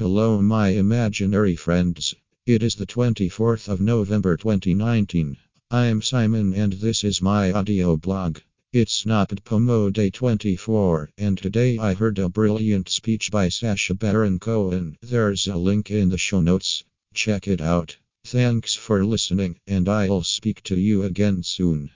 Hello, my imaginary friends. It is the 24th of November 2019. I'm Simon and this is my audio blog. It's NaPodPoMo Day 24 and today I heard a brilliant speech by Sacha Baron Cohen. There's a link in the show notes. Check it out. Thanks for listening and I'll speak to you again soon.